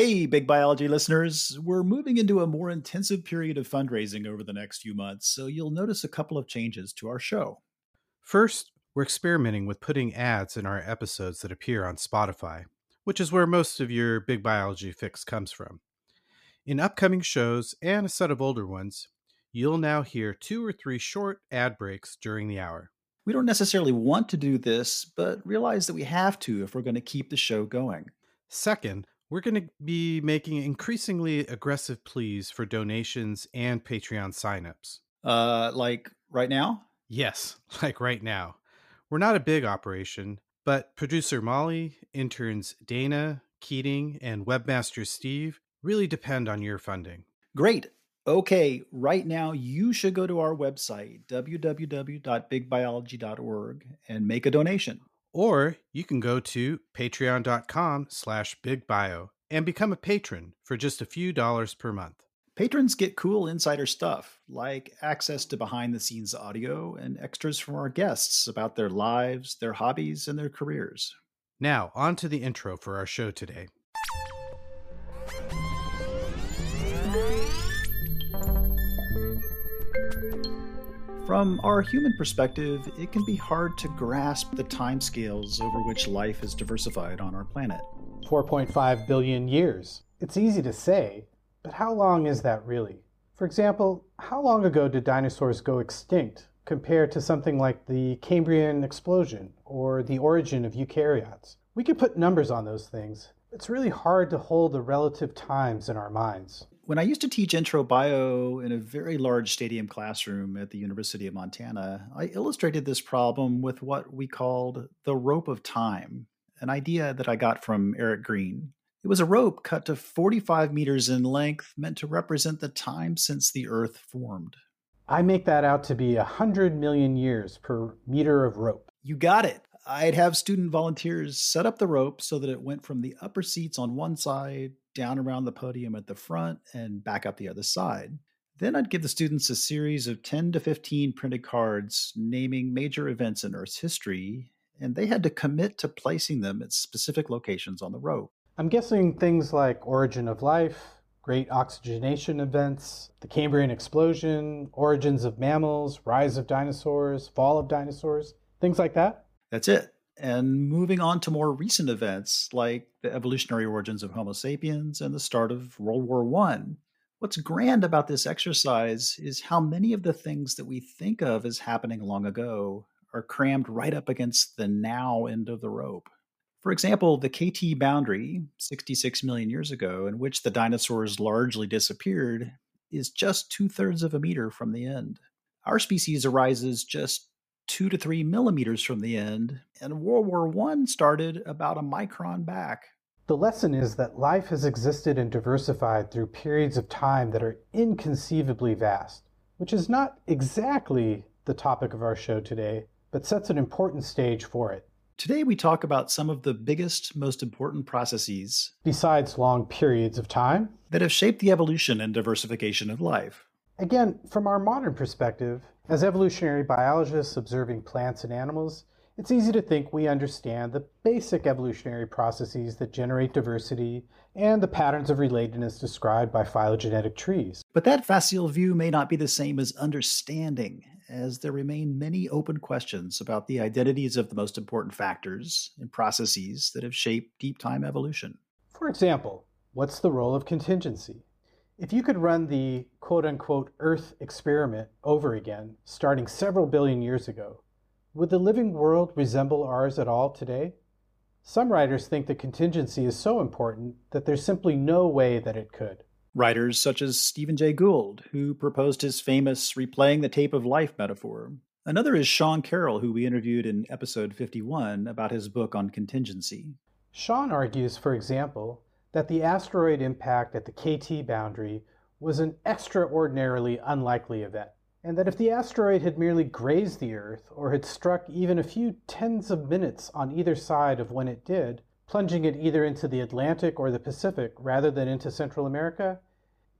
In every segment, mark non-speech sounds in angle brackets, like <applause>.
Hey, big biology listeners. We're moving into a more intensive period of fundraising over the next few months, so you'll notice a couple of changes to our show. First, we're experimenting with putting ads in our episodes that appear on Spotify, which is where most of your big biology fix comes from. In upcoming shows and a set of older ones, you'll now hear two or three short ad breaks during the hour. We don't necessarily want to do this, but realize that we have to if we're going to keep the show going. Second, we're going to be making increasingly aggressive pleas for donations and Patreon signups. Uh, like right now? Yes, <laughs> like right now. We're not a big operation, but producer Molly, interns Dana, Keating, and webmaster Steve really depend on your funding. Great. Okay, right now you should go to our website, www.bigbiology.org, and make a donation. Or you can go to patreon.com slash bigbio and become a patron for just a few dollars per month. Patrons get cool insider stuff, like access to behind the scenes audio and extras from our guests about their lives, their hobbies, and their careers. Now, on to the intro for our show today. From our human perspective, it can be hard to grasp the timescales over which life is diversified on our planet. 4.5 billion years. It's easy to say, but how long is that really? For example, how long ago did dinosaurs go extinct compared to something like the Cambrian explosion or the origin of eukaryotes? We could put numbers on those things. It's really hard to hold the relative times in our minds. When I used to teach intro bio in a very large stadium classroom at the University of Montana, I illustrated this problem with what we called the rope of time, an idea that I got from Eric Green. It was a rope cut to 45 meters in length, meant to represent the time since the Earth formed. I make that out to be 100 million years per meter of rope. You got it. I'd have student volunteers set up the rope so that it went from the upper seats on one side down around the podium at the front and back up the other side. Then I'd give the students a series of 10 to 15 printed cards naming major events in Earth's history, and they had to commit to placing them at specific locations on the rope. I'm guessing things like origin of life, great oxygenation events, the Cambrian explosion, origins of mammals, rise of dinosaurs, fall of dinosaurs, things like that. That's it and moving on to more recent events like the evolutionary origins of Homo sapiens and the start of World War I. What's grand about this exercise is how many of the things that we think of as happening long ago are crammed right up against the now end of the rope. For example, the KT boundary, 66 million years ago, in which the dinosaurs largely disappeared, is just two thirds of a meter from the end. Our species arises just two to three millimeters from the end, and World War I started about a micron back. The lesson is that life has existed and diversified through periods of time that are inconceivably vast, which is not exactly the topic of our show today, but sets an important stage for it. Today, we talk about some of the biggest, most important processes, besides long periods of time, that have shaped the evolution and diversification of life. Again, from our modern perspective, as evolutionary biologists observing plants and animals, it's easy to think we understand the basic evolutionary processes that generate diversity and the patterns of relatedness described by phylogenetic trees. But that facile view may not be the same as understanding, as there remain many open questions about the identities of the most important factors and processes that have shaped deep time evolution. For example, what's the role of contingency? If you could run the quote unquote Earth experiment over again, starting several billion years ago, would the living world resemble ours at all today? Some writers think that contingency is so important that there's simply no way that it could. Writers such as Stephen Jay Gould, who proposed his famous replaying the tape of life metaphor. Another is Sean Carroll, who we interviewed in episode 51 about his book on contingency. Sean argues, for example, that the asteroid impact at the KT boundary was an extraordinarily unlikely event, and that if the asteroid had merely grazed the Earth or had struck even a few tens of minutes on either side of when it did, plunging it either into the Atlantic or the Pacific rather than into Central America,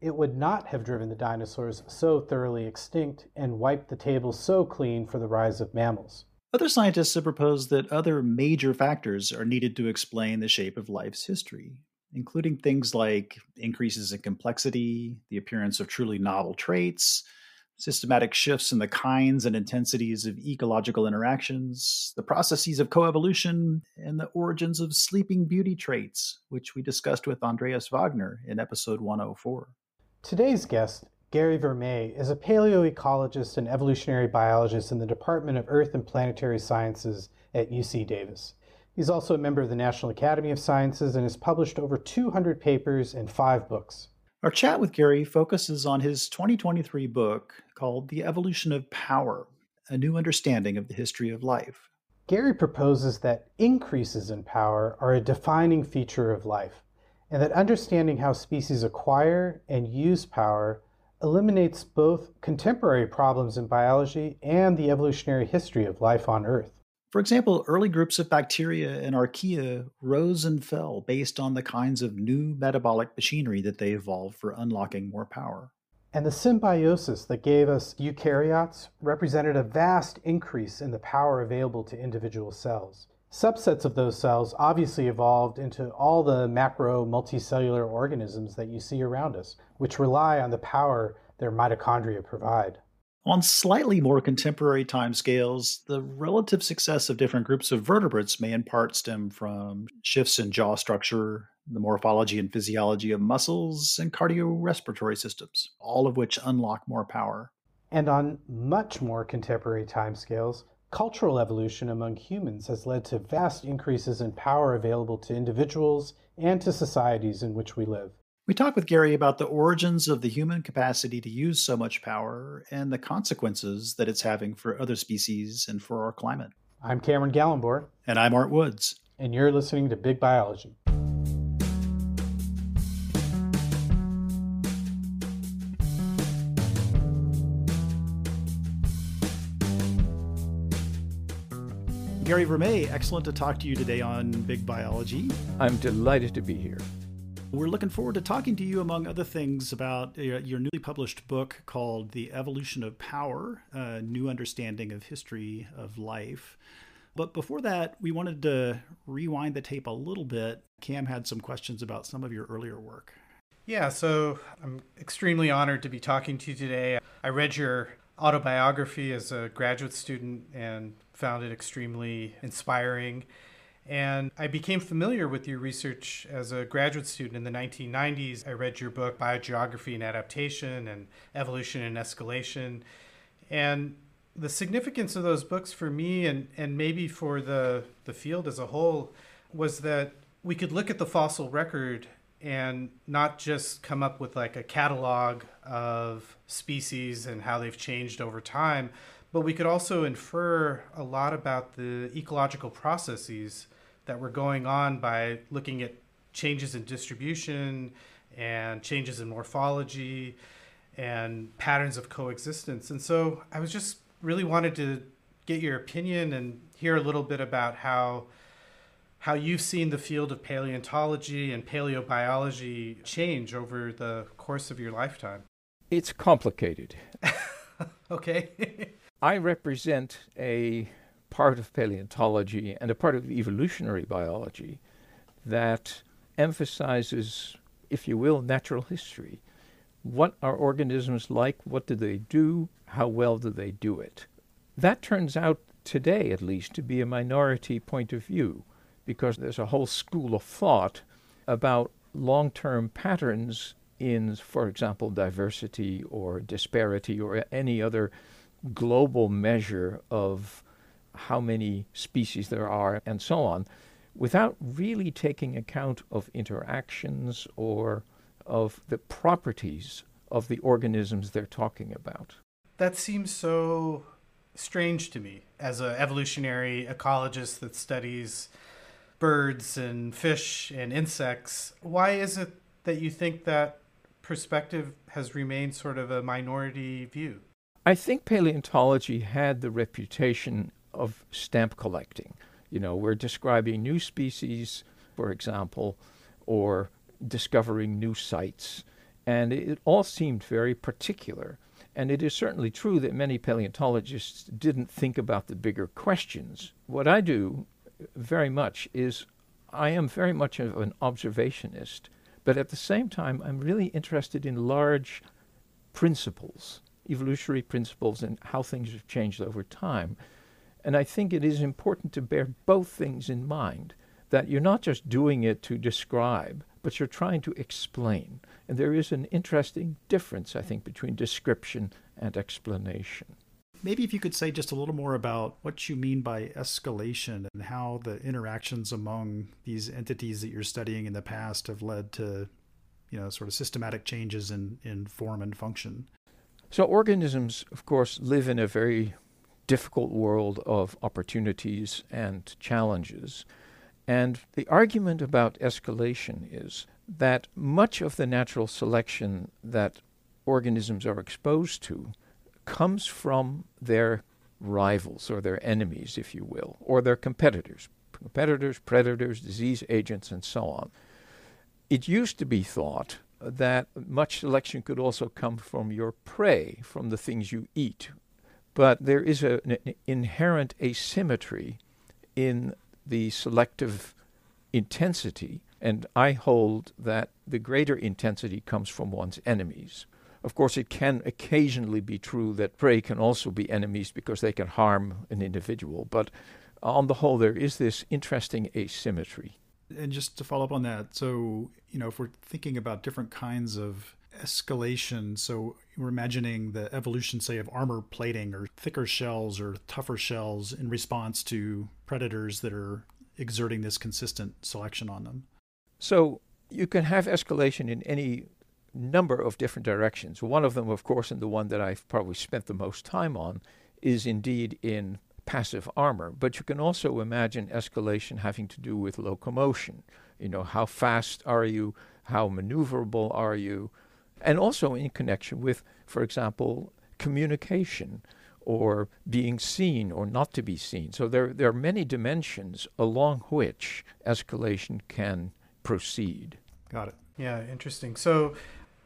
it would not have driven the dinosaurs so thoroughly extinct and wiped the table so clean for the rise of mammals. Other scientists have proposed that other major factors are needed to explain the shape of life's history. Including things like increases in complexity, the appearance of truly novel traits, systematic shifts in the kinds and intensities of ecological interactions, the processes of coevolution, and the origins of sleeping beauty traits, which we discussed with Andreas Wagner in episode 104. Today's guest, Gary Vermeij, is a paleoecologist and evolutionary biologist in the Department of Earth and Planetary Sciences at UC Davis. He's also a member of the National Academy of Sciences and has published over 200 papers and five books. Our chat with Gary focuses on his 2023 book called The Evolution of Power A New Understanding of the History of Life. Gary proposes that increases in power are a defining feature of life, and that understanding how species acquire and use power eliminates both contemporary problems in biology and the evolutionary history of life on Earth. For example, early groups of bacteria and archaea rose and fell based on the kinds of new metabolic machinery that they evolved for unlocking more power. And the symbiosis that gave us eukaryotes represented a vast increase in the power available to individual cells. Subsets of those cells obviously evolved into all the macro multicellular organisms that you see around us, which rely on the power their mitochondria provide. On slightly more contemporary timescales, the relative success of different groups of vertebrates may in part stem from shifts in jaw structure, the morphology and physiology of muscles, and cardiorespiratory systems, all of which unlock more power. And on much more contemporary timescales, cultural evolution among humans has led to vast increases in power available to individuals and to societies in which we live. We talk with Gary about the origins of the human capacity to use so much power and the consequences that it's having for other species and for our climate. I'm Cameron Ghalambor. And I'm Art Woods. And you're listening to Big Biology. Gary Vermeij, excellent to talk to you today on Big Biology. I'm delighted to be here. We're looking forward to talking to you, among other things, about uh, your newly published book called The Evolution of Power A New Understanding of History of Life. But before that, we wanted to rewind the tape a little bit. Cam had some questions about some of your earlier work. Yeah, so I'm extremely honored to be talking to you today. I read your autobiography as a graduate student and found it extremely inspiring. And I became familiar with your research as a graduate student in the 1990s. I read your book, Biogeography and Adaptation and Evolution and Escalation. And the significance of those books for me and, and maybe for the, the field as a whole was that we could look at the fossil record and not just come up with like a catalog of species and how they've changed over time, but we could also infer a lot about the ecological processes that were going on by looking at changes in distribution and changes in morphology and patterns of coexistence. And so I was just really wanted to get your opinion and hear a little bit about how how you've seen the field of paleontology and paleobiology change over the course of your lifetime. It's complicated. <laughs> okay. <laughs> I represent a part of paleontology and a part of evolutionary biology that emphasizes, if you will, natural history. What are organisms like? What do they do? How well do they do it? That turns out, today at least, to be a minority point of view because there's a whole school of thought about long term patterns in, for example, diversity or disparity or any other global measure of how many species there are, and so on, without really taking account of interactions or of the properties of the organisms they're talking about. That seems so strange to me as an evolutionary ecologist that studies birds and fish and insects. Why is it that you think that perspective has remained sort of a minority view? I think paleontology had the reputation of stamp collecting. You know, we're describing new species, for example, or discovering new sites. And it all seemed very particular. And it is certainly true that many paleontologists didn't think about the bigger questions. What I do uh, very much is I am very much of an observationist, but at the same time, I'm really interested in large principles, evolutionary principles, and how things have changed over time. And I think it is important to bear both things in mind that you're not just doing it to describe, but you're trying to explain. And there is an interesting difference, I think, between description and explanation. Maybe if you could say just a little more about what you mean by escalation and how the interactions among these entities that you're studying in the past have led to, you know, sort of systematic changes in, in form and function. So organisms, of course, live in a very difficult world of opportunities and challenges. And the argument about escalation is that much of the natural selection that organisms are exposed to comes from their rivals or their enemies, if you will, or their competitors competitors, predators, disease agents, and so on. It used to be thought that much selection could also come from your prey, from the things you eat. But there is a, an inherent asymmetry in the selective intensity, and I hold that the greater intensity comes from one's enemies. Of course, it can occasionally be true that prey can also be enemies because they can harm an individual, but on the whole, there is this interesting asymmetry. And just to follow up on that, so, you know, if we're thinking about different kinds of escalation, so we're imagining the evolution, say, of armor plating or thicker shells or tougher shells in response to predators that are exerting this consistent selection on them. So you can have escalation in any number of different directions. One of them, of course, and the one that I've probably spent the most time on, is indeed in passive armor. But you can also imagine escalation having to do with locomotion. You know, how fast are you? How maneuverable are you? And also in connection with, for example, communication or being seen or not to be seen. So there, there are many dimensions along which escalation can proceed. Got it. Yeah, interesting. So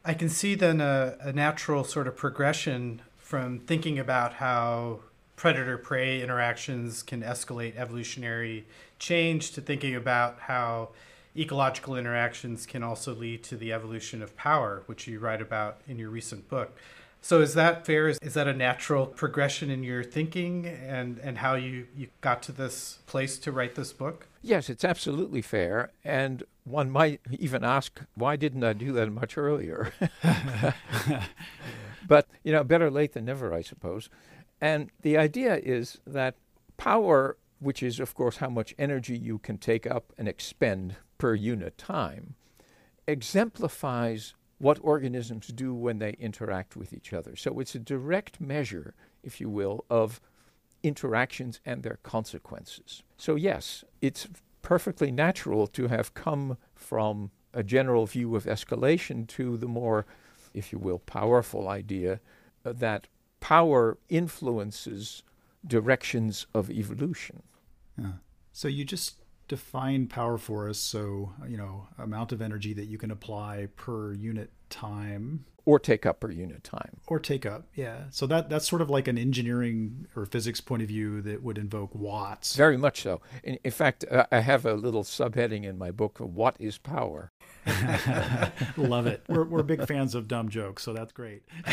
I can see then a, a natural sort of progression from thinking about how predator prey interactions can escalate evolutionary change to thinking about how ecological interactions can also lead to the evolution of power, which you write about in your recent book. So is that fair? Is, is that a natural progression in your thinking and, and how you, you got to this place to write this book? Yes, it's absolutely fair. And one might even ask, why didn't I do that much earlier? <laughs> <laughs> but, you know, better late than never, I suppose. And the idea is that power, which is, of course, how much energy you can take up and expend per unit time, exemplifies what organisms do when they interact with each other. So it's a direct measure, if you will, of interactions and their consequences. So, yes, it's perfectly natural to have come from a general view of escalation to the more, if you will, powerful idea that power influences directions of evolution. Yeah. So you just define power for us. So, you know, amount of energy that you can apply per unit time. Or take up per unit time. Or take up yeah. So that that's sort of like an engineering or physics point of view that would invoke watts. Very much so. In, in fact uh, i have a little subheading in my book what is power? <laughs> Love it. We're, we're big fans of dumb jokes so that's great. <laughs>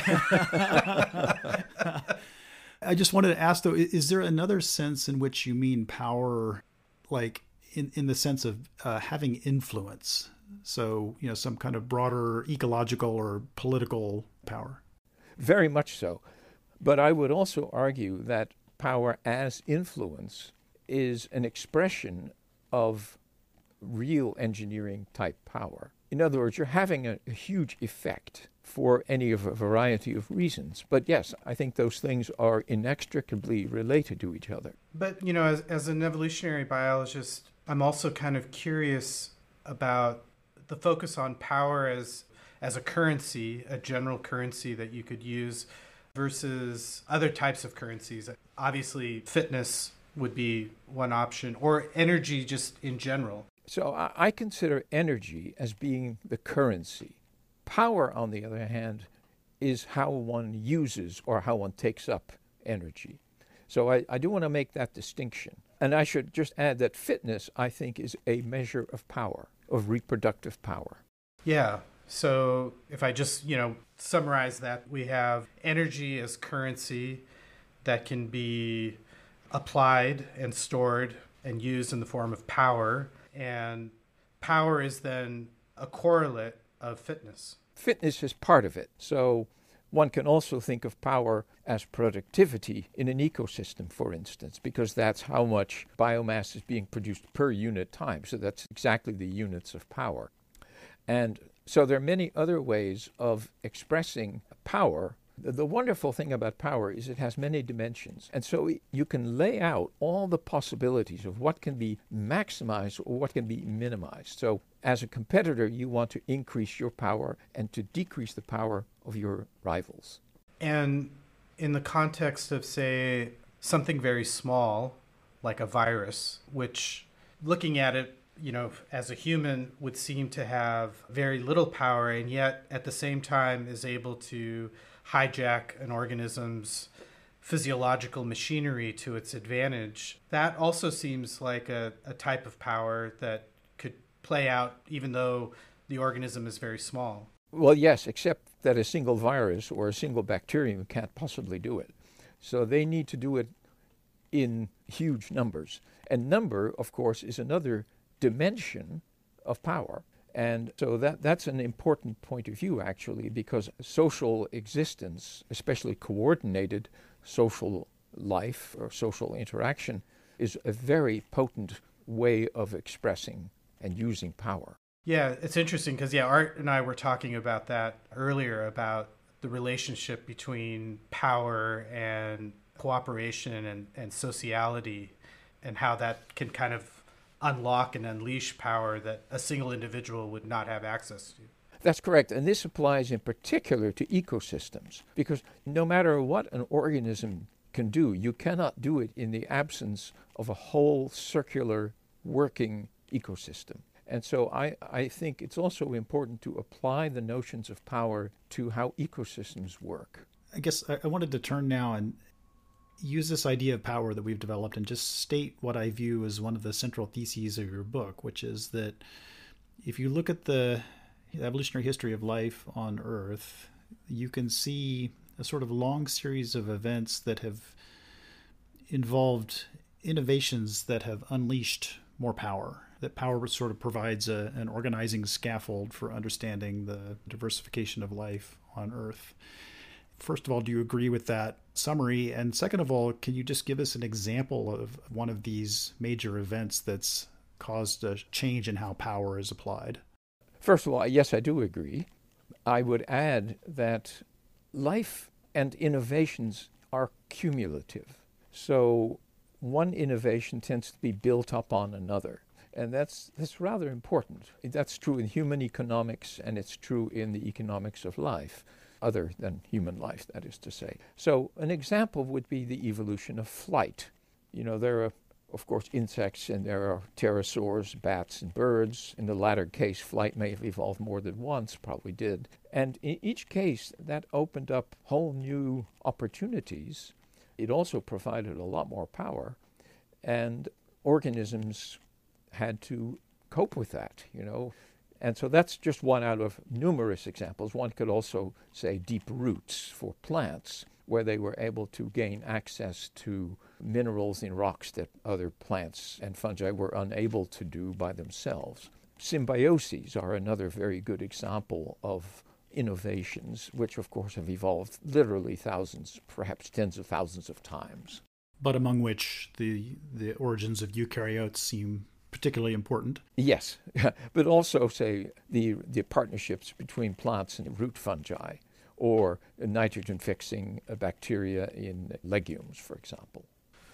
I just wanted to ask though is there another sense in which you mean power like in, in the sense of uh, having influence. So, you know, some kind of broader ecological or political power. Very much so. But I would also argue that power as influence is an expression of real engineering type power. In other words, you're having a, a, huge effect for any of a variety of reasons. But yes, I think those things are inextricably related to each other. But, you know, as, as an evolutionary biologist, I'm also kind of curious about the focus on power as as a currency, a general currency that you could use versus other types of currencies. Obviously, fitness would be one option or energy just in general. So I consider energy as being the currency. Power, on the other hand, is how one uses or how one takes up energy. So I, I do want to make that distinction. And I should just add that fitness, I think, is a measure of power, of reproductive power. Yeah. So if I just, you know, summarize that, we have energy as currency that can be applied and stored and used in the form of power. And power is then a correlate of fitness. Fitness is part of it. So one can also think of power as productivity in an ecosystem, for instance, because that's how much biomass is being produced per unit time. So that's exactly the units of power. And so there are many other ways of expressing power the wonderful thing about power is it has many dimensions. And so you can lay out all the possibilities of what can be maximized or what can be minimized. So, as a competitor, you want to increase your power and to decrease the power of your rivals. And in the context of, say, something very small, like a virus, which looking at it you know, as a human would seem to have very little power and yet at the same time is able to hijack an organism's physiological machinery to its advantage. That also seems like a, a type of power that could play out even though the organism is very small. Well, yes, except that a single virus or a single bacterium can't possibly do it. So they need to do it in huge numbers. And number, of course, is another dimension of power. And so that, that's an important point of view, actually, because social existence, especially coordinated social life or social interaction, is a very potent way of expressing and using power. Yeah, it's interesting because, yeah, Art and I were talking about that earlier about the relationship between power and cooperation and, and sociality and how that can kind of unlock and unleash power that a single individual would not have access to. That's correct. And this applies in particular to ecosystems because no matter what an organism can do, you cannot do it in the absence of a whole circular working ecosystem. And so I, I think it's also important to apply the notions of power to how ecosystems work. I guess I, I wanted to turn now and use this idea of power that we've developed and just state what I view as one of the central theses of your book, which is that if you look at the evolutionary history of life on Earth, you can see a sort of long series of events that have involved innovations that have unleashed more power. That power sort of provides a, an organizing scaffold for understanding the diversification of life on Earth first of all, do you agree with that summary? And second of all, can you just give us an example of one of these major events that's caused a change in how power is applied? First of all, yes, I do agree. I would add that life and innovations are cumulative. So one innovation tends to be built up on another. And that's, that's rather important. That's true in human economics and it's true in the economics of life other than human life, that is to say. So, an example would be the evolution of flight. You know, there are, of course, insects and there are pterosaurs, bats, and birds. In the latter case, flight may have evolved more than once, probably did. And in each case, that opened up whole new opportunities. It also provided a lot more power. And organisms had to cope with that, you know. And so that's just one out of numerous examples. One could also say deep roots for plants, where they were able to gain access to minerals in rocks that other plants and fungi were unable to do by themselves. Symbioses are another very good example of innovations, which of course have evolved literally thousands, perhaps tens of thousands of times. But among which the, the origins of eukaryotes seem particularly important. Yes, <laughs> but also say the the partnerships between plants and root fungi, or nitrogen fixing uh, bacteria in legumes, for example.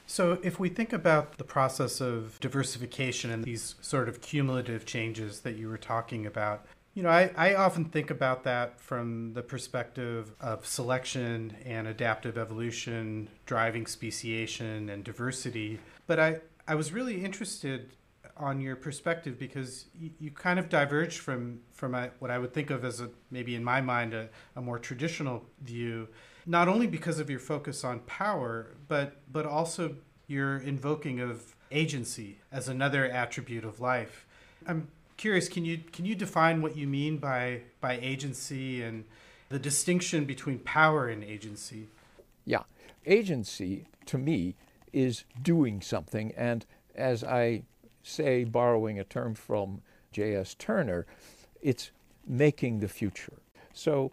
So, if we think about the process of diversification and these sort of cumulative changes that you were talking about, you know, I, I often think about that from the perspective of selection and adaptive evolution, driving speciation and diversity. But I, I was really interested on your perspective because you, you kind of diverged from from a, what I would think of as a maybe in my mind a, a more traditional view, not only because of your focus on power, but but also your invoking of agency as another attribute of life. I'm curious, can you can you define what you mean by by agency and the distinction between power and agency? Yeah. Agency to me is doing something and as I say borrowing a term from J.S. Turner, it's making the future. So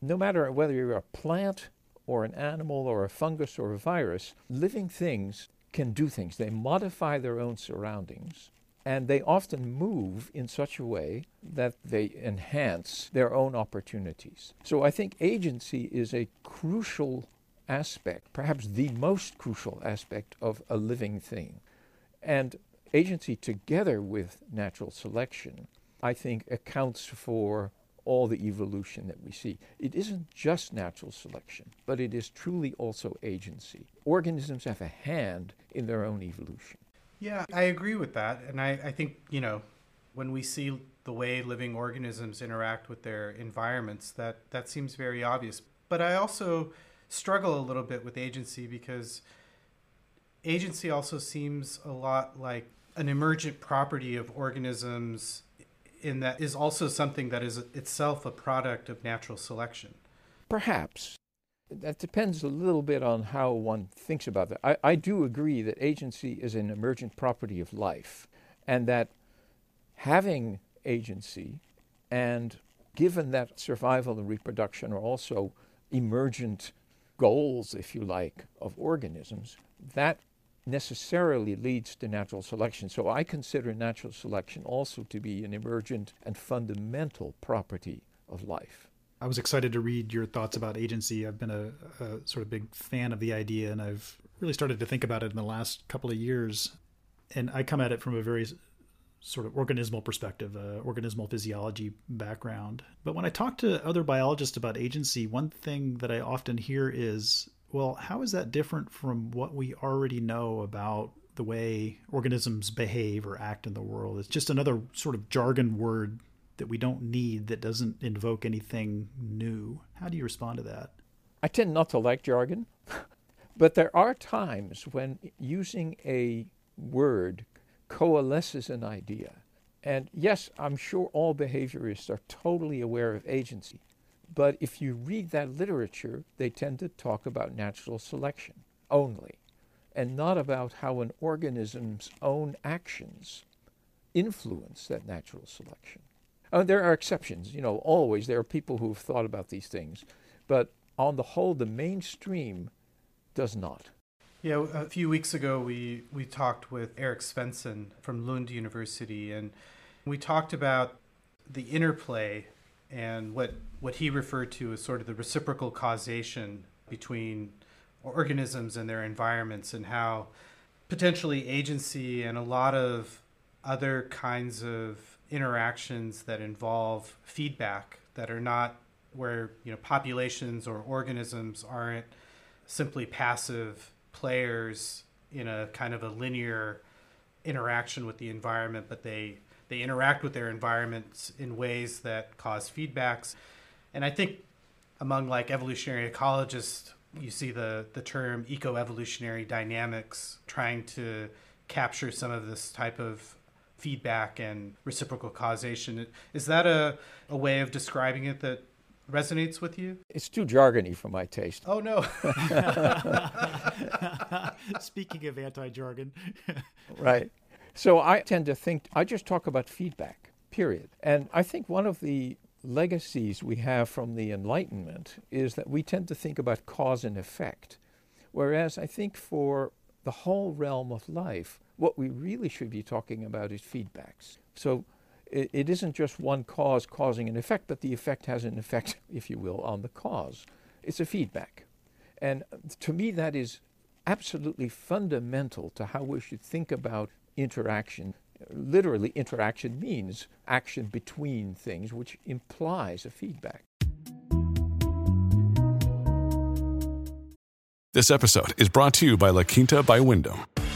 no matter whether you're a plant or an animal or a fungus or a virus, living things can do things. They modify their own surroundings and they often move in such a way that they enhance their own opportunities. So I think agency is a crucial aspect, perhaps the most crucial aspect of a living thing. And agency, together with natural selection, I think accounts for all the evolution that we see. It isn't just natural selection, but it is truly also agency. Organisms have a hand in their own evolution. Yeah, I agree with that. And I, I think, you know, when we see the way living organisms interact with their environments, that, that seems very obvious. But I also struggle a little bit with agency because agency also seems a lot like an emergent property of organisms in that is also something that is itself a product of natural selection. Perhaps. That depends a little bit on how one thinks about that. I, I do agree that agency is an emergent property of life, and that having agency and given that survival and reproduction are also emergent goals, if you like, of organisms, that necessarily leads to natural selection. So I consider natural selection also to be an emergent and fundamental property of life. I was excited to read your thoughts about agency. I've been a, a, sort of big fan of the idea, and I've really started to think about it in the last couple of years. And I come at it from a very sort of organismal perspective, uh, organismal physiology background. But when I talk to other biologists about agency, one thing that I often hear is well, how is that different from what we already know about the way organisms behave or act in the world? It's just another sort of jargon word that we don't need that doesn't invoke anything new. How do you respond to that? I tend not to like jargon, <laughs> but there are times when using a word coalesces an idea. And yes, I'm sure all behaviorists are totally aware of agency. But if you read that literature, they tend to talk about natural selection only, and not about how an organism's own actions influence that natural selection. Uh, there are exceptions, you know, always. There are people who have thought about these things, but on the whole, the mainstream does not. Yeah, a few weeks ago, we, we talked with Erik Svensson from Lund University, and we talked about the interplay and what what he referred to as sort of the reciprocal causation between organisms and their environments and how potentially agency and a lot of other kinds of interactions that involve feedback that are not where you know populations or organisms aren't simply passive players in a kind of a linear interaction with the environment but they they interact with their environments in ways that cause feedbacks. And I think among like evolutionary ecologists, you see the, the term eco-evolutionary dynamics trying to capture some of this type of feedback and reciprocal causation. Is that a, a way of describing it that resonates with you? It's too jargony for my taste. Oh no. <laughs> <laughs> Speaking of anti-jargon. right. So I tend to think, I just talk about feedback, period. And I think one of the legacies we have from the Enlightenment is that we tend to think about cause and effect. Whereas I think for the whole realm of life, what we really should be talking about is feedbacks. So it, it isn't just one cause causing an effect, but the effect has an effect, <laughs> if you will, on the cause. It's a feedback. And to me, that is absolutely fundamental to how we should think about interaction. Literally, interaction means action between things, which implies a feedback. This episode is brought to you by La Quinta by Wyndham.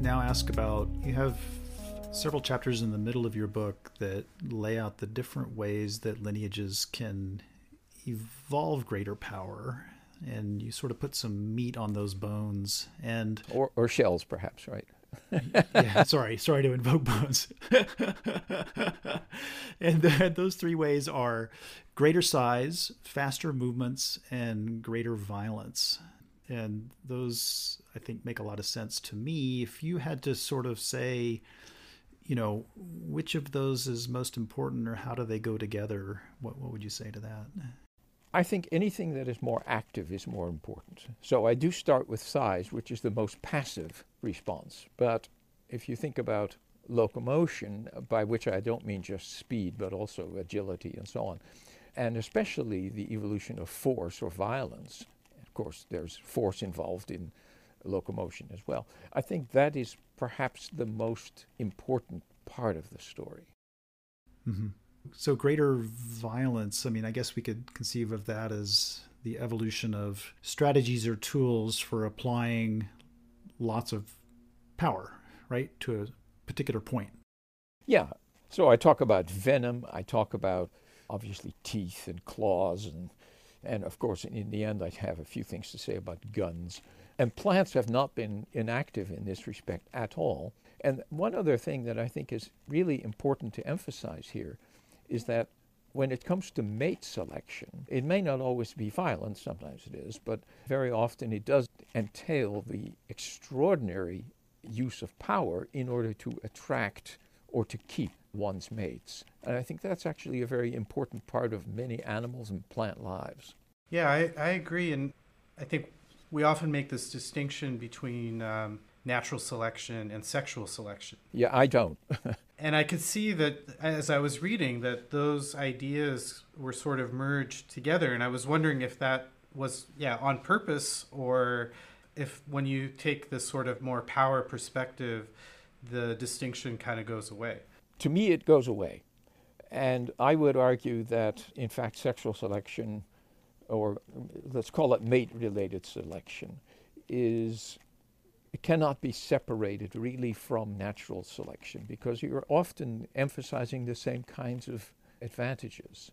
now ask about you have several chapters in the middle of your book that lay out the different ways that lineages can evolve greater power and you sort of put some meat on those bones and or, or shells perhaps right? <laughs> Yeah sorry sorry to invoke bones. <laughs> And the, those three ways are greater size faster movements and greater violence and those I think make a lot of sense to me. If you had to sort of say, you know, which of those is most important or how do they go together, what, what would you say to that? I think anything that is more active is more important. So I do start with size, which is the most passive response. But if you think about locomotion, by which I don't mean just speed, but also agility and so on, and especially the evolution of force or violence, course, there's force involved in locomotion as well. I think that is perhaps the most important part of the story. Mm-hmm. So, greater violence, I mean, I guess we could conceive of that as the evolution of strategies or tools for applying lots of power, right, to a particular point. Yeah. So, I talk about venom, I talk about obviously teeth and claws and and of course, in the end, I have a few things to say about guns. And plants have not been inactive in this respect at all. And one other thing that I think is really important to emphasize here is that when it comes to mate selection, it may not always be violent, sometimes it is, but very often it does entail the extraordinary use of power in order to attract or to keep one's mates. And I think that's actually a very important part of many animals and plant lives. Yeah, I, I agree. And I think we often make this distinction between um, natural selection and sexual selection. Yeah, I don't. <laughs> and I could see that as I was reading that those ideas were sort of merged together. And I was wondering if that was, yeah, on purpose or if when you take this sort of more power perspective, the distinction kind of goes away. To me, it goes away. And I would argue that, in fact, sexual selection, or let's call it mate related selection, is it cannot be separated really from natural selection because you're often emphasizing the same kinds of advantages.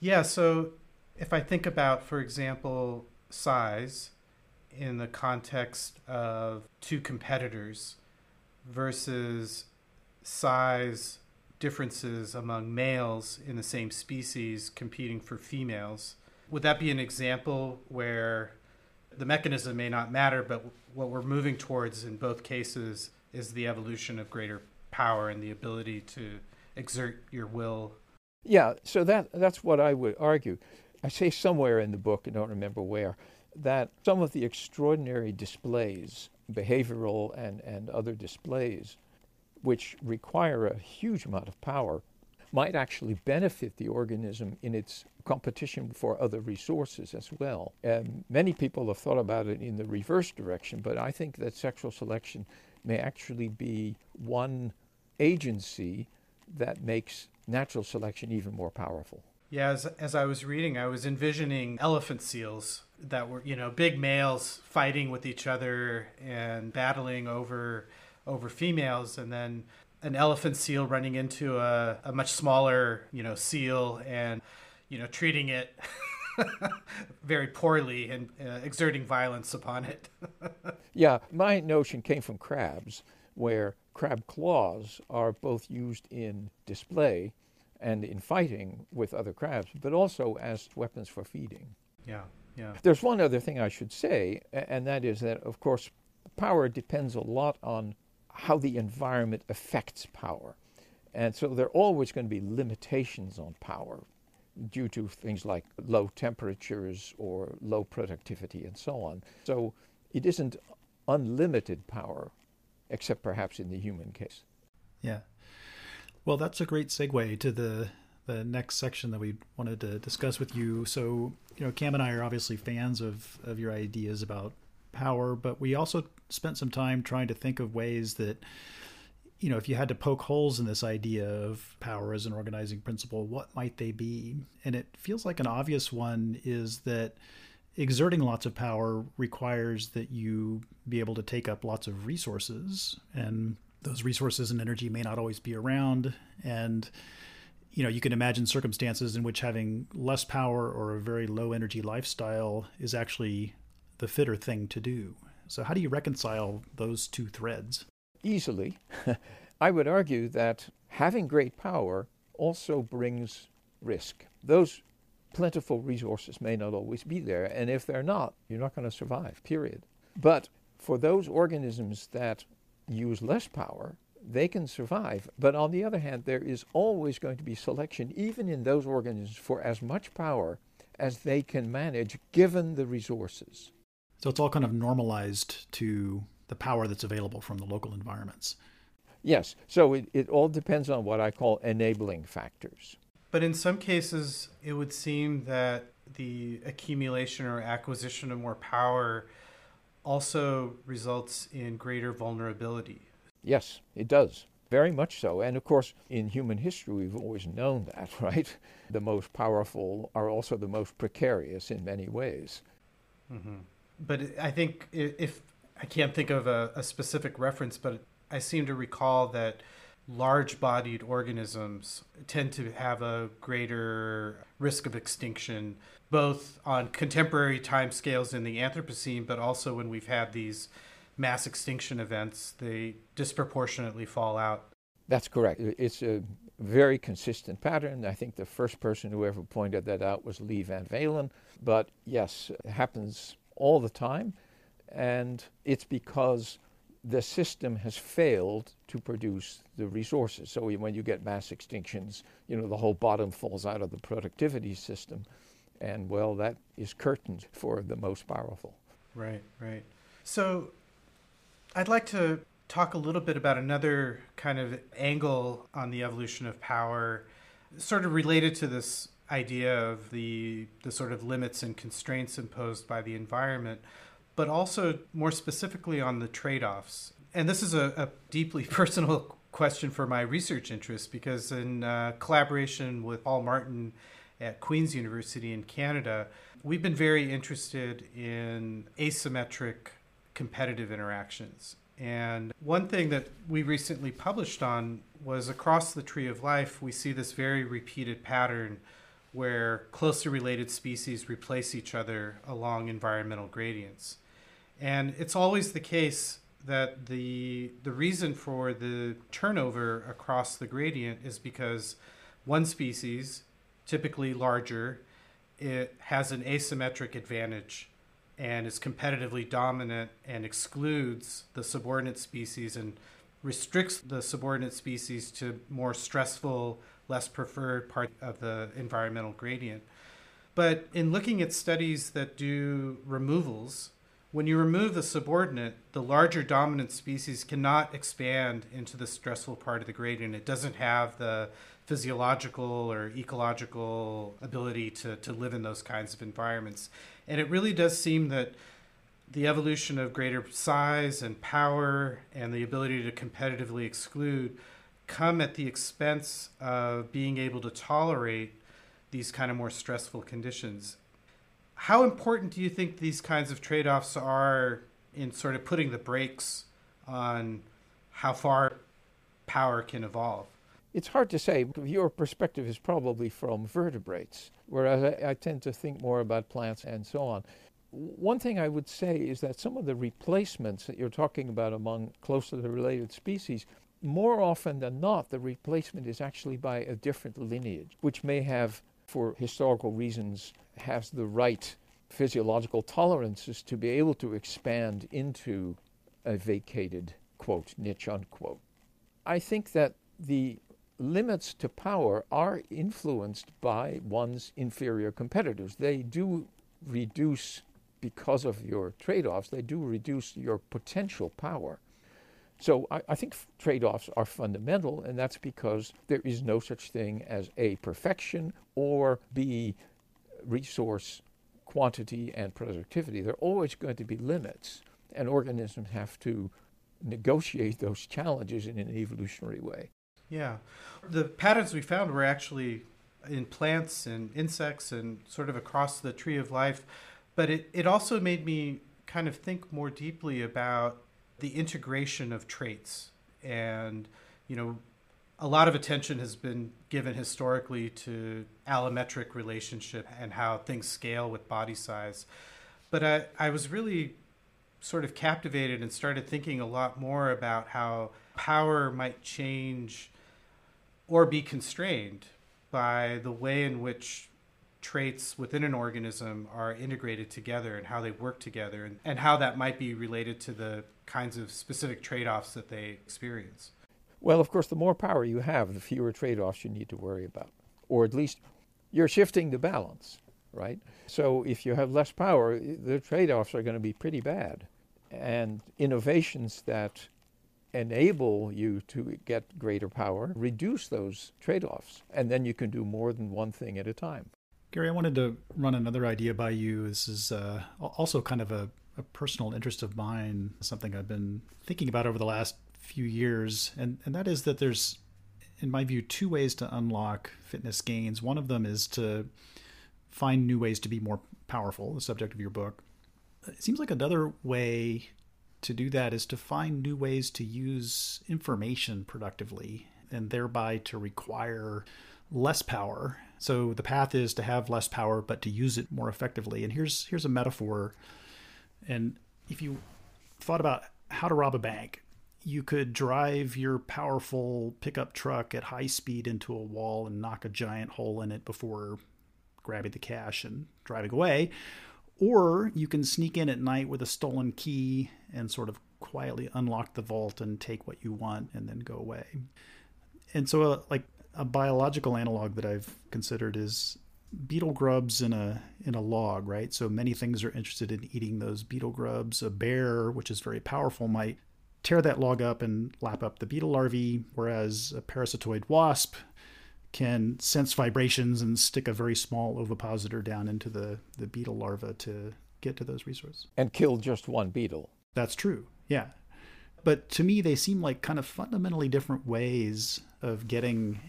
Yeah, so if I think about, for example, size in the context of two competitors versus size differences among males in the same species competing for females. Would that be an example where the mechanism may not matter, but what we're moving towards in both cases is the evolution of greater power and the ability to exert your will? Yeah, so that that's what I would argue. I say somewhere in the book, I don't remember where, that some of the extraordinary displays, behavioral and, and other displays which require a huge amount of power, might actually benefit the organism in its competition for other resources as well. And many people have thought about it in the reverse direction, but I think that sexual selection may actually be one agency that makes natural selection even more powerful. Yeah, as, as I was reading, I was envisioning elephant seals that were, you know, big males fighting with each other and battling over over females, and then an elephant seal running into a, a much smaller, you know, seal and, you know, treating it <laughs> very poorly and uh, exerting violence upon it. <laughs> yeah, my notion came from crabs, where crab claws are both used in display and in fighting with other crabs, but also as weapons for feeding. Yeah, yeah. There's one other thing I should say, and that is that, of course, power depends a lot on how the environment affects power. And so there are always going to be limitations on power due to things like low temperatures or low productivity and so on. So it isn't unlimited power, except perhaps in the human case. Yeah. Well, that's a great segue to the the next section that we wanted to discuss with you. So, you know, Cam and I are obviously fans of of your ideas about power, but we also spent some time trying to think of ways that you know, if you had to poke holes in this idea of power as an organizing principle, what might they be? And it feels like an obvious one is that exerting lots of power requires that you be able to take up lots of resources and those resources and energy may not always be around and you know you can imagine circumstances in which having less power or a very low energy lifestyle is actually the fitter thing to do so how do you reconcile those two threads easily <laughs> i would argue that having great power also brings risk those plentiful resources may not always be there. And if they're not, you're not going to survive, period. But for those organisms that use less power, they can survive. But on the other hand, there is always going to be selection, even in those organisms, for as much power as they can manage given the resources. So it's all kind of normalized to the power that's available from the local environments. Yes. So it, it all depends on what I call enabling factors. But in some cases, it would seem that the accumulation or acquisition of more power also results in greater vulnerability. Yes, it does. Very much so. And of course, in human history, we've always known that, <laughs> right? The most powerful are also the most precarious in many ways. Mm-hmm. But I think if I can't think of a, a specific reference, but I seem to recall that large bodied organisms tend to have a greater risk of extinction, both on contemporary timescales in the Anthropocene, but also when we've had these mass extinction events, they disproportionately fall out. That's correct. It's a very consistent pattern. I think the first person who ever pointed that out was Leigh Van Valen. But yes, it happens all the time. And it's because the system has failed to produce the resources. So when you get mass extinctions, you know, the whole bottom falls out of the productivity system. And well, that is curtained for the most powerful. Right, right. So I'd like to talk a little bit about another kind of angle on the evolution of power, sort of related to this idea of the the sort of limits and constraints imposed by the environment but also more specifically on the trade offs. And this is a, a, deeply <laughs> personal question for my research interests because, in uh, collaboration with Paul Martin at Queen's University in Canada, we've been very interested in asymmetric competitive interactions. And one thing that we recently published on was across the tree of life, we see this very repeated pattern where closely related species replace each other along environmental gradients. And it's always the case that the the reason for the turnover across the gradient is because one species, typically larger, it has an asymmetric advantage and is competitively dominant and excludes the subordinate species and restricts the subordinate species to more stressful, less preferred part of the environmental gradient. But in looking at studies that do removals when you remove the subordinate, the larger dominant species cannot expand into the stressful part of the gradient. It doesn't have the physiological or ecological ability to, to live in those kinds of environments. And it really does seem that the evolution of greater size and power and the ability to competitively exclude come at the expense of being able to tolerate these kind of more stressful conditions how important do you think these kinds of trade offs are in sort of putting the brakes on how far power can evolve? It's hard to say. Your perspective is probably from vertebrates, whereas I, I, tend to think more about plants and so on. One thing I would say is that some of the replacements that you're talking about among closely related species, more often than not, the replacement is actually by a different lineage, which may have, for historical reasons, has the right physiological tolerances to be able to expand into a vacated, quote, niche, unquote. I think that the limits to power are influenced by one's inferior competitors. They do reduce, because of your trade offs, they do reduce your potential power. So I, I think trade offs are fundamental, and that's because there is no such thing as A, perfection, or B, resource quantity and productivity. There are always going to be limits, and organisms have to negotiate those challenges in an evolutionary way. Yeah. The patterns we found were actually in plants and insects and sort of across the tree of life. But it, it also made me kind of think more deeply about the integration of traits. And, you know, a lot of attention has been given historically to allometric relationship and how things scale with body size. But I, I was really sort of captivated and started thinking a lot more about how power might change or be constrained by the way in which traits within an organism are integrated together and how they work together and, and how that might be related to the kinds of specific trade-offs that they experience. Well, of course, the more power you have, the fewer trade-offs you need to worry about. Or at least you're shifting the balance, right? So if you have less power, the trade-offs are going to be pretty bad. And innovations that enable you to get greater power, reduce those trade offs, and then you can do more than one thing at a time. Gary, I wanted to run another idea by you. This is uh, also kind of a, a, personal interest of mine, something I've been thinking about over the last few years, and, and that is that there's, in my view, two ways to unlock fitness gains. One of them is to find new ways to be more powerful, the subject of your book. It seems like another way to do that is to find new ways to use information productively and thereby to require less power. So the path is to have less power but to use it more effectively. And here's here's a metaphor. And if you thought about how to rob a bank, you could drive your powerful pickup truck at high speed into a wall and knock a giant hole in it before grabbing the cash and driving away. Or you can sneak in at night with a stolen key and sort of quietly unlock the vault and take what you want and then go away. And so, uh, like a biological analog that I've considered is beetle grubs in a in a log, right? So many things are interested in eating those beetle grubs. A bear, which is very powerful, might tear that log up and lap up the beetle larvae, whereas a parasitoid wasp can sense vibrations and stick a very small ovipositor down into the, the beetle larva to get to those resources. And kill just one beetle. That's true. Yeah. But to me, they seem like kind of fundamentally different ways of getting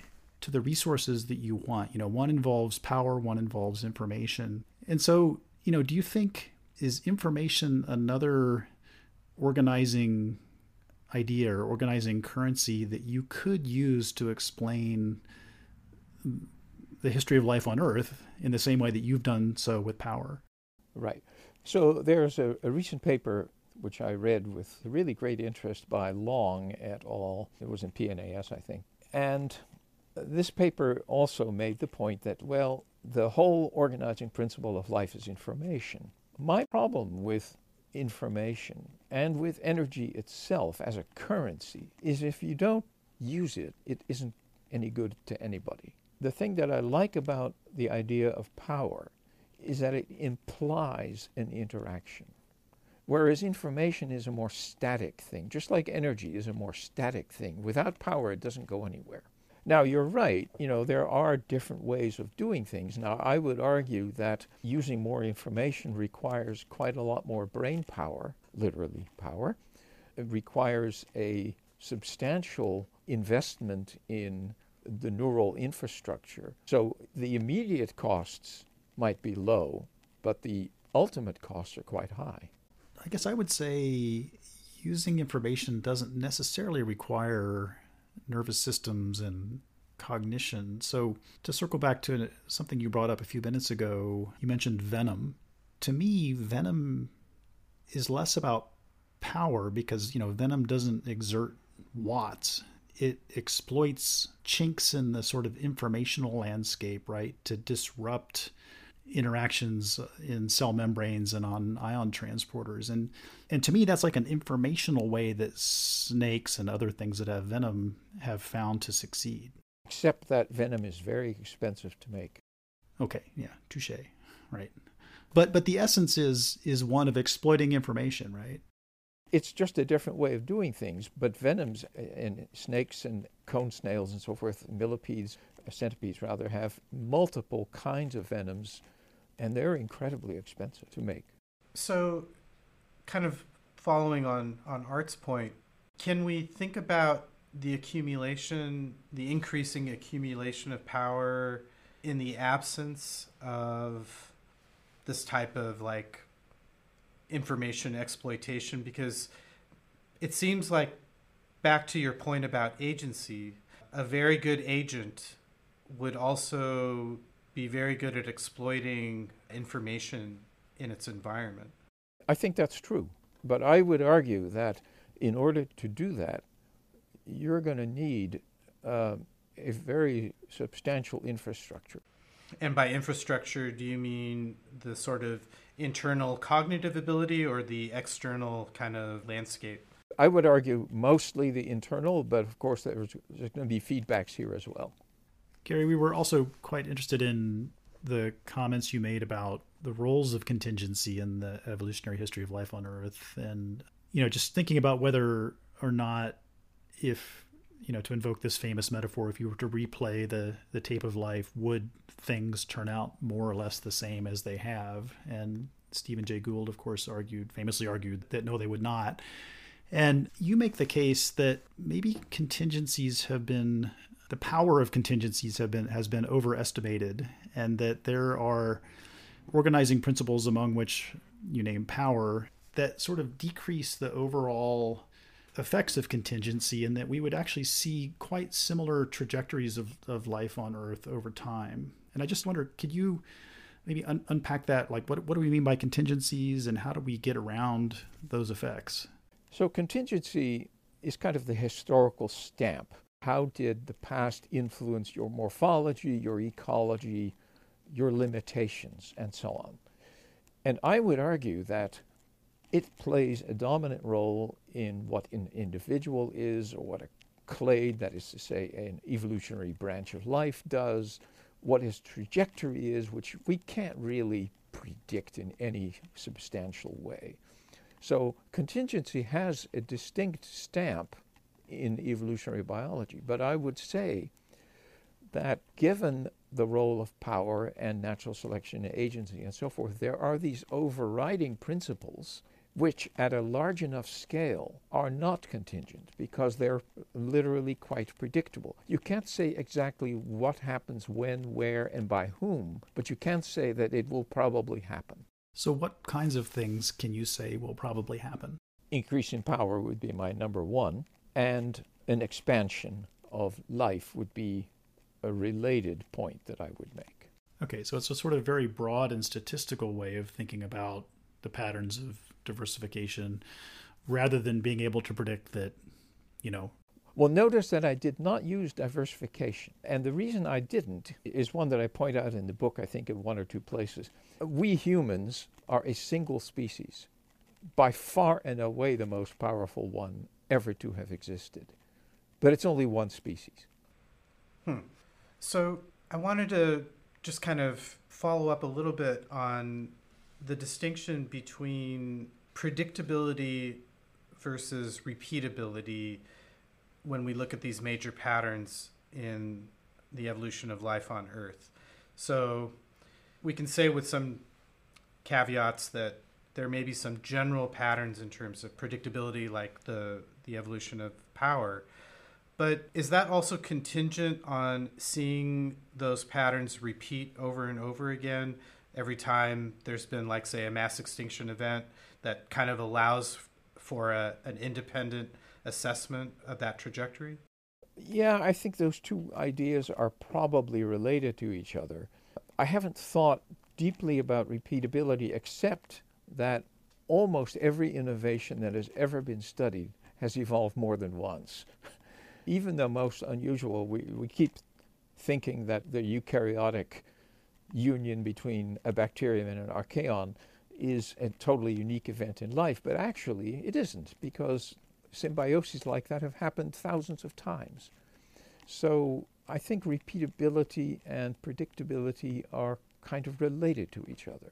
to the resources that you want. You know, one involves power, one involves information. And so, you know, do you think is information another organizing idea or organizing currency that you could use to explain the history of life on Earth in the same way that you've done so with power. Right. So there's a, a recent paper which I read with really great interest by Wong et al. It was in PNAS, I think. And this paper also made the point that, well, the whole organizing principle of life is information. My problem with information and with energy itself as a currency is if you don't use it, it isn't any good to anybody the thing that I like about the idea of power is that it implies an interaction. Whereas information is a more static thing, just like energy is a more static thing. Without power, it doesn't go anywhere. Now, you're right, you know, there are different ways of doing things. Now, I would argue that using more information requires quite a lot more brain power, literally power. It requires a substantial investment in the neural infrastructure. So the immediate costs might be low, but the ultimate costs are quite high. I guess I would say using information doesn't necessarily require nervous systems and cognition. So, to circle back to something you brought up a few minutes ago, you mentioned venom. To me, venom is less about power because, you know, venom doesn't exert watts it exploits chinks in the sort of informational landscape, right, to disrupt interactions in cell membranes and on ion transporters. And and to me that's like an informational way that snakes and other things that have venom have found to succeed. Except that venom is very expensive to make. Okay, yeah, touche. Right. But but the essence is is one of exploiting information, right? It's just a different way of doing things, but venoms and snakes and cone snails and so forth, millipedes, uh, centipedes rather, have multiple kinds of venoms, and they're incredibly expensive to make. So, kind of following on, on Art's point, can we think about the accumulation, the increasing accumulation of power in the absence of this type of like information exploitation because it seems like back to your point about agency a very good agent would also be very good at exploiting information in its environment i think that's true but i would argue that in order to do that you're going to need uh, a very substantial infrastructure and by infrastructure do you mean the sort of internal cognitive ability or the external kind of landscape? I would argue mostly the internal, but of course there's, there's going to be feedbacks here as well. Gary, we were also quite interested in the comments you made about the roles of contingency in the evolutionary history of life on Earth, and you know, just thinking about whether or not, if you know, to invoke this famous metaphor, if you were to replay the the tape of life, would things turn out more or less the same as they have? And Stephen Jay Gould, of course, argued famously argued that no, they would not. And you make the case that maybe contingencies have been the power of contingencies have been has been overestimated, and that there are organizing principles among which you name power that sort of decrease the overall effects of contingency and that we would actually see quite similar trajectories of, of life on Earth over time. And I just wonder, could you maybe un- unpack that? Like, what, what do we mean by contingencies and how do we get around those effects? So, contingency is kind of the historical stamp. How did the past influence your morphology, your ecology, your limitations, and so on? And I would argue that it plays a dominant role in what an individual is or what a clade, that is to say, an evolutionary branch of life does, what his trajectory is, which we can't really predict in any substantial way. So contingency has a distinct stamp in evolutionary biology, but I would say that given the role of power and natural selection and agency and so forth, there are these overriding principles which at a large enough scale are not contingent because they're literally quite predictable. You can't say exactly what happens when, where, and by whom, but you can say that it will probably happen. So, what kinds of things can you say will probably happen? Increase in power would be my number one, and an expansion of life would be a related point that I would make. Okay, so it's a sort of very broad and statistical way of thinking about the patterns of diversification rather than being able to predict that, you know. Well, notice that I did not use diversification. And the reason I didn't is one that I point out in the book, I think, in one or two places. We humans are a single species, by far and away the most powerful one ever to have existed. But it's only one species. Hmm. So I wanted to just kind of follow up a little bit on the distinction between predictability versus repeatability when we look at these major patterns in the evolution of life on Earth. So we can say with some caveats that there may be some general patterns in terms of predictability, like the, the evolution of power. But is that also contingent on seeing those patterns repeat over and over again every time there's been, like, say, a mass extinction event? that kind of allows for a, an independent assessment of that trajectory? Yeah, I think those two ideas are probably related to each other. I haven't thought deeply about repeatability except that almost every innovation that has ever been studied has evolved more than once. <laughs> Even the most unusual, we, we keep thinking that the eukaryotic union between a bacterium and an archaeon is a totally unique event in life, but actually it isn't because symbioses like that have happened thousands of times. So I think repeatability and predictability are kind of related to each other.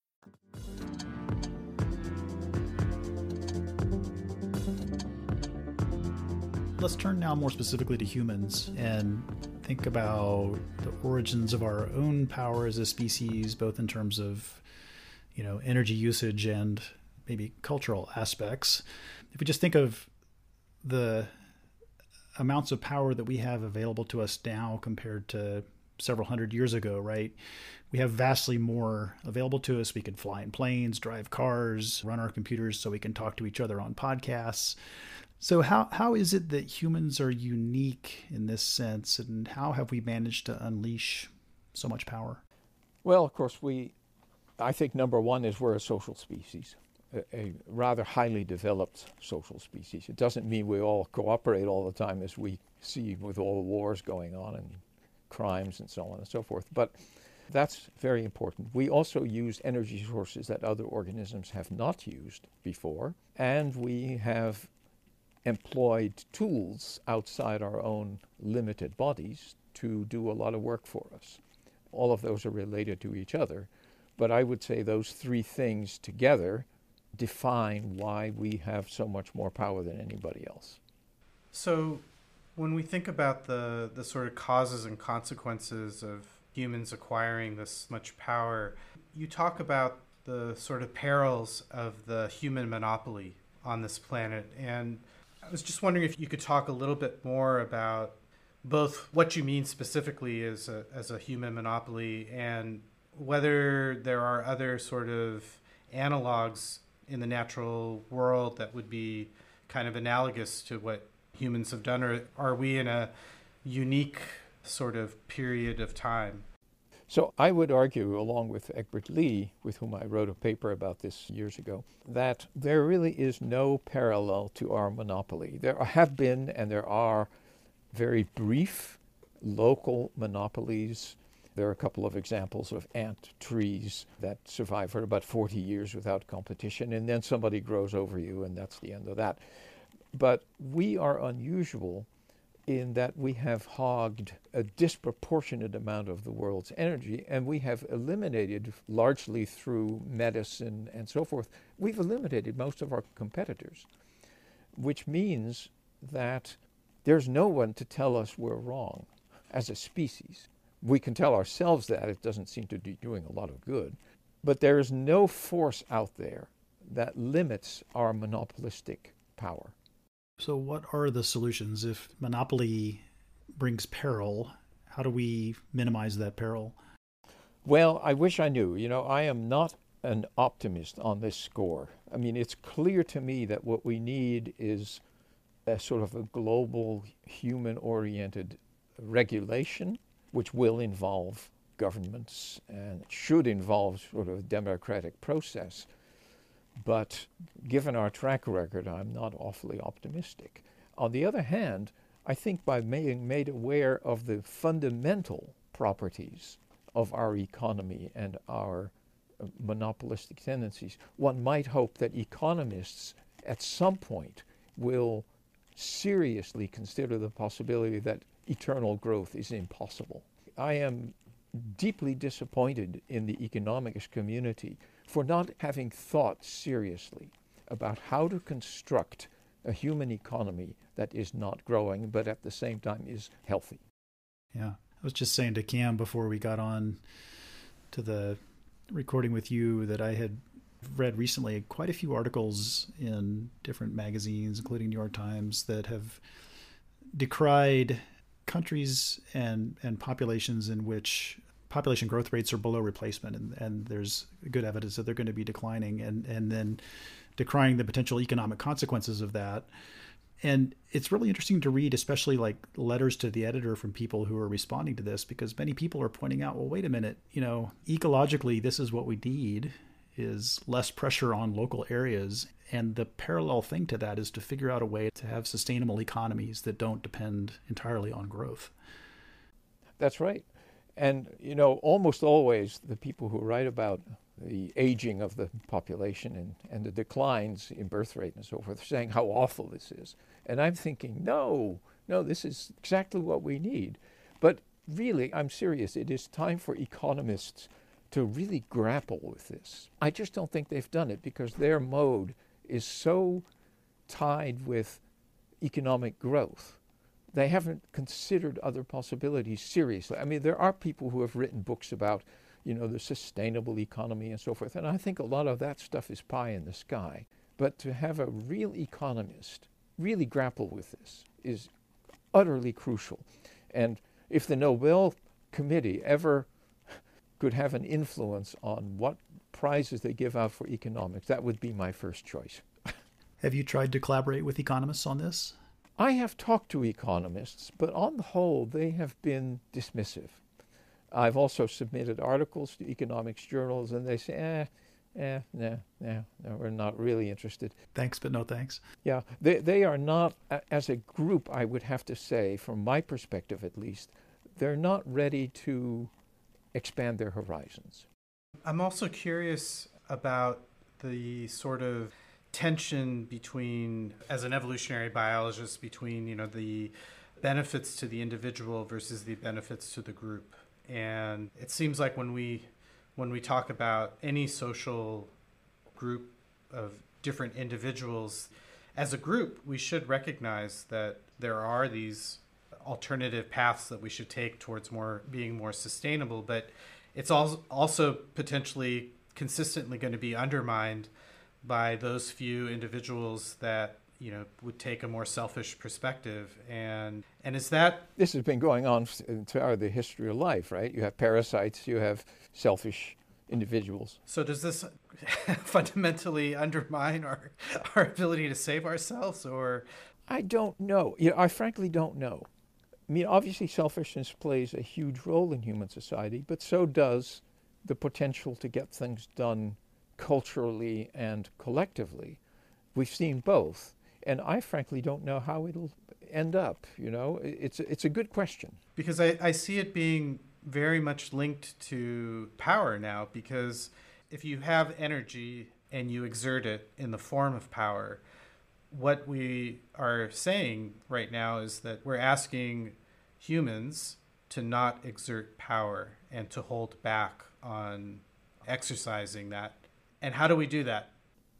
Let's turn now more specifically to humans and think about the origins of our own power as a species, both in terms of, you know, energy usage and maybe cultural aspects. If we just think of the amounts of power that we have available to us now compared to several hundred years ago, right? We have vastly more available to us. We can fly in planes, drive cars, run our computers so we can talk to each other on podcasts. So how how is it that humans are unique in this sense, and how have we managed to unleash so much power? Well, of course, we. I think number one is we're a social species, a, a rather highly developed social species. It doesn't mean we all cooperate all the time, as we see with all the wars going on and crimes and so on and so forth. But that's very important. We also use energy sources that other organisms have not used before, and we have employed tools outside our own limited bodies to do a lot of work for us. All of those are related to each other, but I would say those three things together define why we have so much more power than anybody else. So, when we think about the, the sort of causes and consequences of humans acquiring this much power, you talk about the sort of perils of the human monopoly on this planet. And I was just wondering if you could talk a little bit more about both what you mean specifically as a, as a human monopoly and whether there are other sort of analogs in the natural world that would be kind of analogous to what humans have done, or are we in a unique sort of period of time? So I would argue, along with Egbert Leigh, with whom I wrote a paper about this years ago, that there really is no parallel to our monopoly. There have been and there are very brief local monopolies. There are a couple of examples of ant trees that survive for about 40 years without competition, and then somebody grows over you, and that's the end of that. But we are unusual in that we have hogged a disproportionate amount of the world's energy and we have eliminated, largely through medicine and so forth, we've eliminated most of our competitors, which means that there's no one to tell us we're wrong as a species. We can tell ourselves that it doesn't seem to be doing a lot of good, but there is no force out there that limits our monopolistic power. So, what are the solutions if monopoly brings peril? How do we minimize that peril? Well, I wish I knew. You know, I am not an optimist on this score. I mean, it's clear to me that what we need is a sort of a global human oriented regulation, which will involve governments and should involve sort of a democratic process. But given our track record, I'm not awfully optimistic. On the other hand, I think by being made aware of the fundamental properties of our economy and our uh, monopolistic tendencies, one might hope that economists at some point will seriously consider the possibility that eternal growth is impossible. I am deeply disappointed in the economics community for not having thought seriously about how to construct a human economy that is not growing, but at the same time is healthy. Yeah. I was just saying to Cam before we got on to the recording with you that I had read recently quite a few articles in different magazines, including New York Times, that have decried countries and, and populations in which population growth rates are below replacement, and, and there's good evidence that they're going to be declining, and, and then decrying the potential economic consequences of that. And it's really interesting to read, especially like letters to the editor from people who are responding to this, because many people are pointing out, well, wait a minute, you know, ecologically, this is what we need. is less pressure on local areas. And the parallel thing to that is to figure out a way to have sustainable economies that don't depend entirely on growth. That's right. And, you know, almost always the people who write about the aging of the population and, and the declines in birth rate and so forth, are saying how awful this is. And I'm thinking, no, no, this is exactly what we need. But really, I'm serious. It is time for economists to really grapple with this. I just don't think they've done it because their mode is so tied with economic growth. They haven't considered other possibilities seriously. I mean, there are people who have written books about you know, the sustainable economy and so forth. And I think a lot of that stuff is pie in the sky. But to have a real economist really grapple with this is utterly crucial. And if the Nobel Committee ever could have an influence on what prizes they give out for economics, that would be my first choice. have you tried to collaborate with economists on this? I have talked to economists, but on the whole, they have been dismissive. I've also submitted articles to economics journals, and they say, eh, eh, no, no, no, we're not really interested. Thanks, but no thanks. Yeah, they, they are not, as a group, I would have to say, from my perspective at least, they're not ready to expand their horizons. I'm also curious about the sort of tension between, as an evolutionary biologist, between, you know, the benefits to the individual versus the benefits to the group. And it seems like when we when we talk about any social group of different individuals as a group we should recognize that there are these alternative paths that we should take towards more being more sustainable but it's also potentially consistently going to be undermined by those few individuals that you know would take a more selfish perspective. And and is that this has been going on uh, throughout the history of life right? You have parasites you have selfish individuals. So does this <laughs> fundamentally undermine our our ability to save ourselves or? I don't know. You know, i frankly don't know. I mean obviously selfishness plays a huge role in human society but so does the potential to get things done culturally and collectively we've seen both and I frankly don't know how it'll end up. You know, it's it's a good question because I, I see it being very much linked to power now. Because if you have energy and you exert it in the form of power, what we are saying right now is that we're asking humans to not exert power and to hold back on exercising that. And how do we do that?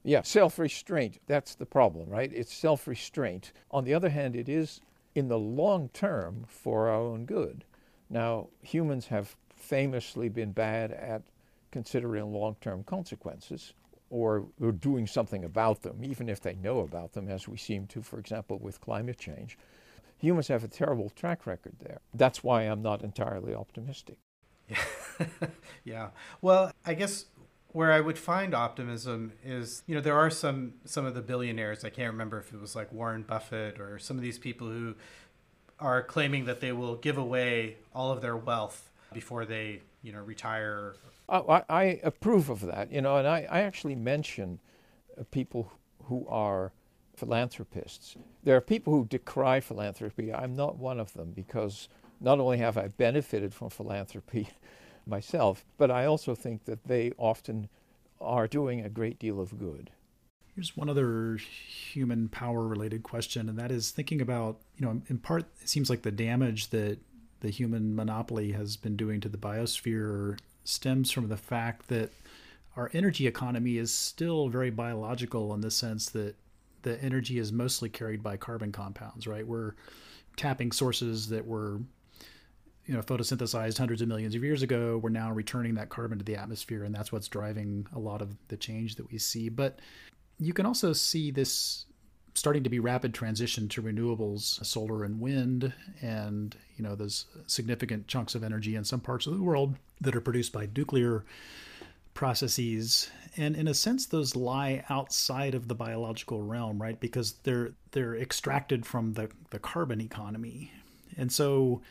Yeah, self restraint. That's the problem, right? It's self restraint. On the other hand, it is in the long term for our own good. Now, humans have famously been bad at considering long term consequences or, or doing something about them, even if they know about them, as we seem to, for example, with climate change. Humans have a terrible track record there. That's why I'm not entirely optimistic. Yeah. <laughs> yeah. Well, I guess where I would find optimism is, you know, there are some some of the billionaires. I can't remember if it was like Warren Buffett or some of these people who are claiming that they will give away all of their wealth before they, you know, retire. I, I approve of that, you know, and I, I actually mention uh, people who are philanthropists. There are people who decry philanthropy. I'm not one of them because not only have I benefited from philanthropy myself, but I also think that they often are doing a great deal of good. Here's one other human power related question, and that is thinking about, you know, in part, it seems like the damage that the human monopoly has been doing to the biosphere stems from the fact that our energy economy is still very biological in the sense that the energy is mostly carried by carbon compounds, right? We're tapping sources that were you know photosynthesized hundreds of millions of years ago we're now returning that carbon to the atmosphere and that's what's driving a lot of the change that we see. But you can also see this starting to be rapid transition to renewables solar and wind and you know those significant chunks of energy in some parts of the world that are produced by nuclear processes. And in a sense those lie outside of the biological realm right? Because they're they're extracted from the the carbon economy. And so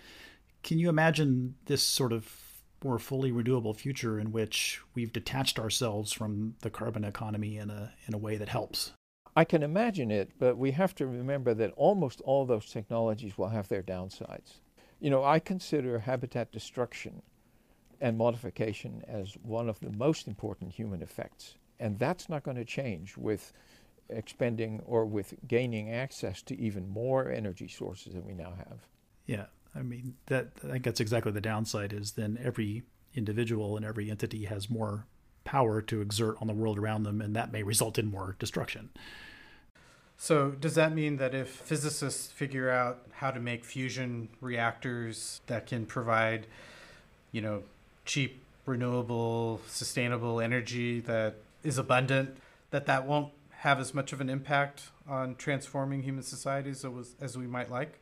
can you imagine this sort of more fully renewable future in which we've detached ourselves from the carbon economy in a in a way that helps. I can imagine it, but we have to remember that almost all those technologies will have their downsides. You know, I consider habitat destruction and modification as one of the most important human effects. And that's not going to change with expending or with gaining access to even more energy sources than we now have. Yeah. I mean, that I think that's exactly the downside is then every individual and every entity has more power to exert on the world around them, and that may result in more destruction. So, does that mean that if physicists figure out how to make fusion reactors that can provide, you know, cheap, renewable, sustainable energy that is abundant, that that won't have as much of an impact on transforming human societies as, as we might like?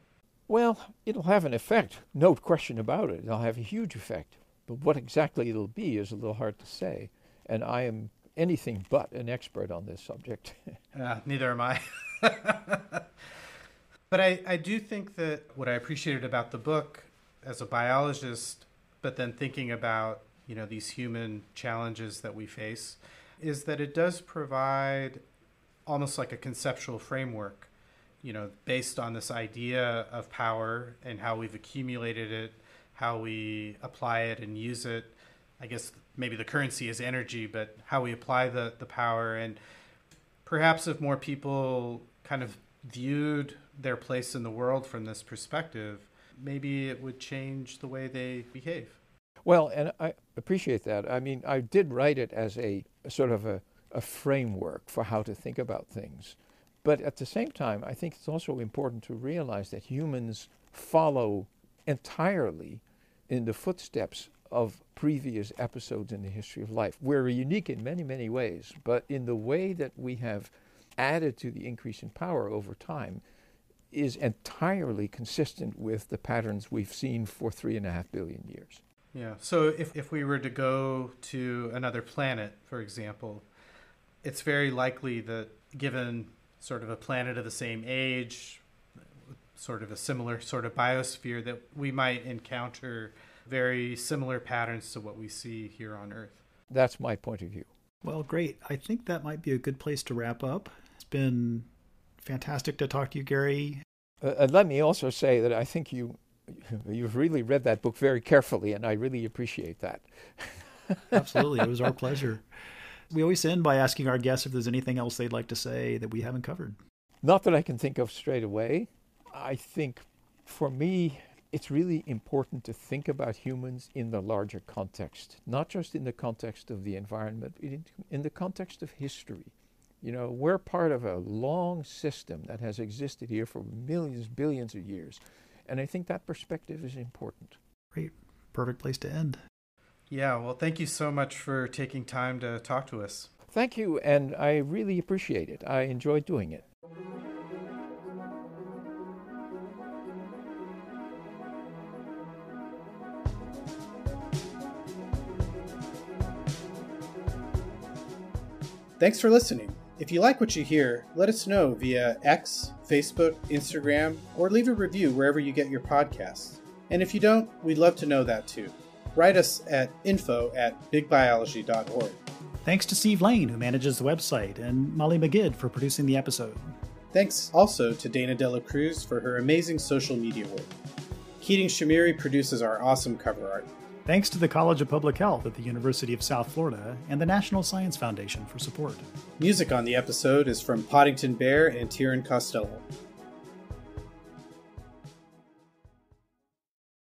Well, it'll have an effect, no question about it. It'll have a huge effect. But what exactly it'll be is a little hard to say. And I am anything but an expert on this subject. <laughs> uh, neither am I. <laughs> but I, I do think that what I appreciated about the book as a biologist, but then thinking about you know these human challenges that we face, is that it does provide almost like a conceptual framework, you know, based on this idea of power and how we've accumulated it, how we apply it and use it. I guess maybe the currency is energy, but how we apply the, the power. And perhaps if more people kind of viewed their place in the world from this perspective, maybe it would change the way they behave. Well, and I appreciate that. I mean, I did write it as a, sort of a, a framework for how to think about things. But at the same time, I think it's also important to realize that humans follow entirely in the footsteps of previous episodes in the history of life. We're unique in many, many ways, but in the way that we have added to the increase in power over time is entirely consistent with the patterns we've seen for three and a half billion years. Yeah. So if, if we were to go to another planet, for example, it's very likely that given sort of a planet of the same age, sort of a similar sort of biosphere, that we might encounter very similar patterns to what we see here on Earth. That's my point of view. Well, great. I think that might be a good place to wrap up. It's been fantastic to talk to you, Gary. Uh, and let me also say that I think you you've really read that book very carefully, and I really appreciate that. <laughs> Absolutely, it was our pleasure. We always end by asking our guests if there's anything else they'd like to say that we haven't covered. Not that I can think of straight away. I think for me, it's really important to think about humans in the larger context, not just in the context of the environment, but in, in the context of history. You know, we're part of a long system that has existed here for millions, billions of years. And I think that perspective is important. Great. Perfect place to end. Yeah, well, thank you so much for taking time to talk to us. Thank you, and I really appreciate it. I enjoyed doing it. Thanks for listening. If you like what you hear, let us know via X, Facebook, Instagram, or leave a review wherever you get your podcasts. And if you don't, we'd love to know that too. Write us at info at bigbiology.org. Thanks to Steve Lane, who manages the website, and Molly McGid for producing the episode. Thanks also to Dana Dela Cruz for her amazing social media work. Keating Shahmehri produces our awesome cover art. Thanks to the College of Public Health at the University of South Florida and the National Science Foundation for support. Music on the episode is from Poddington Bear and Tieran Costello.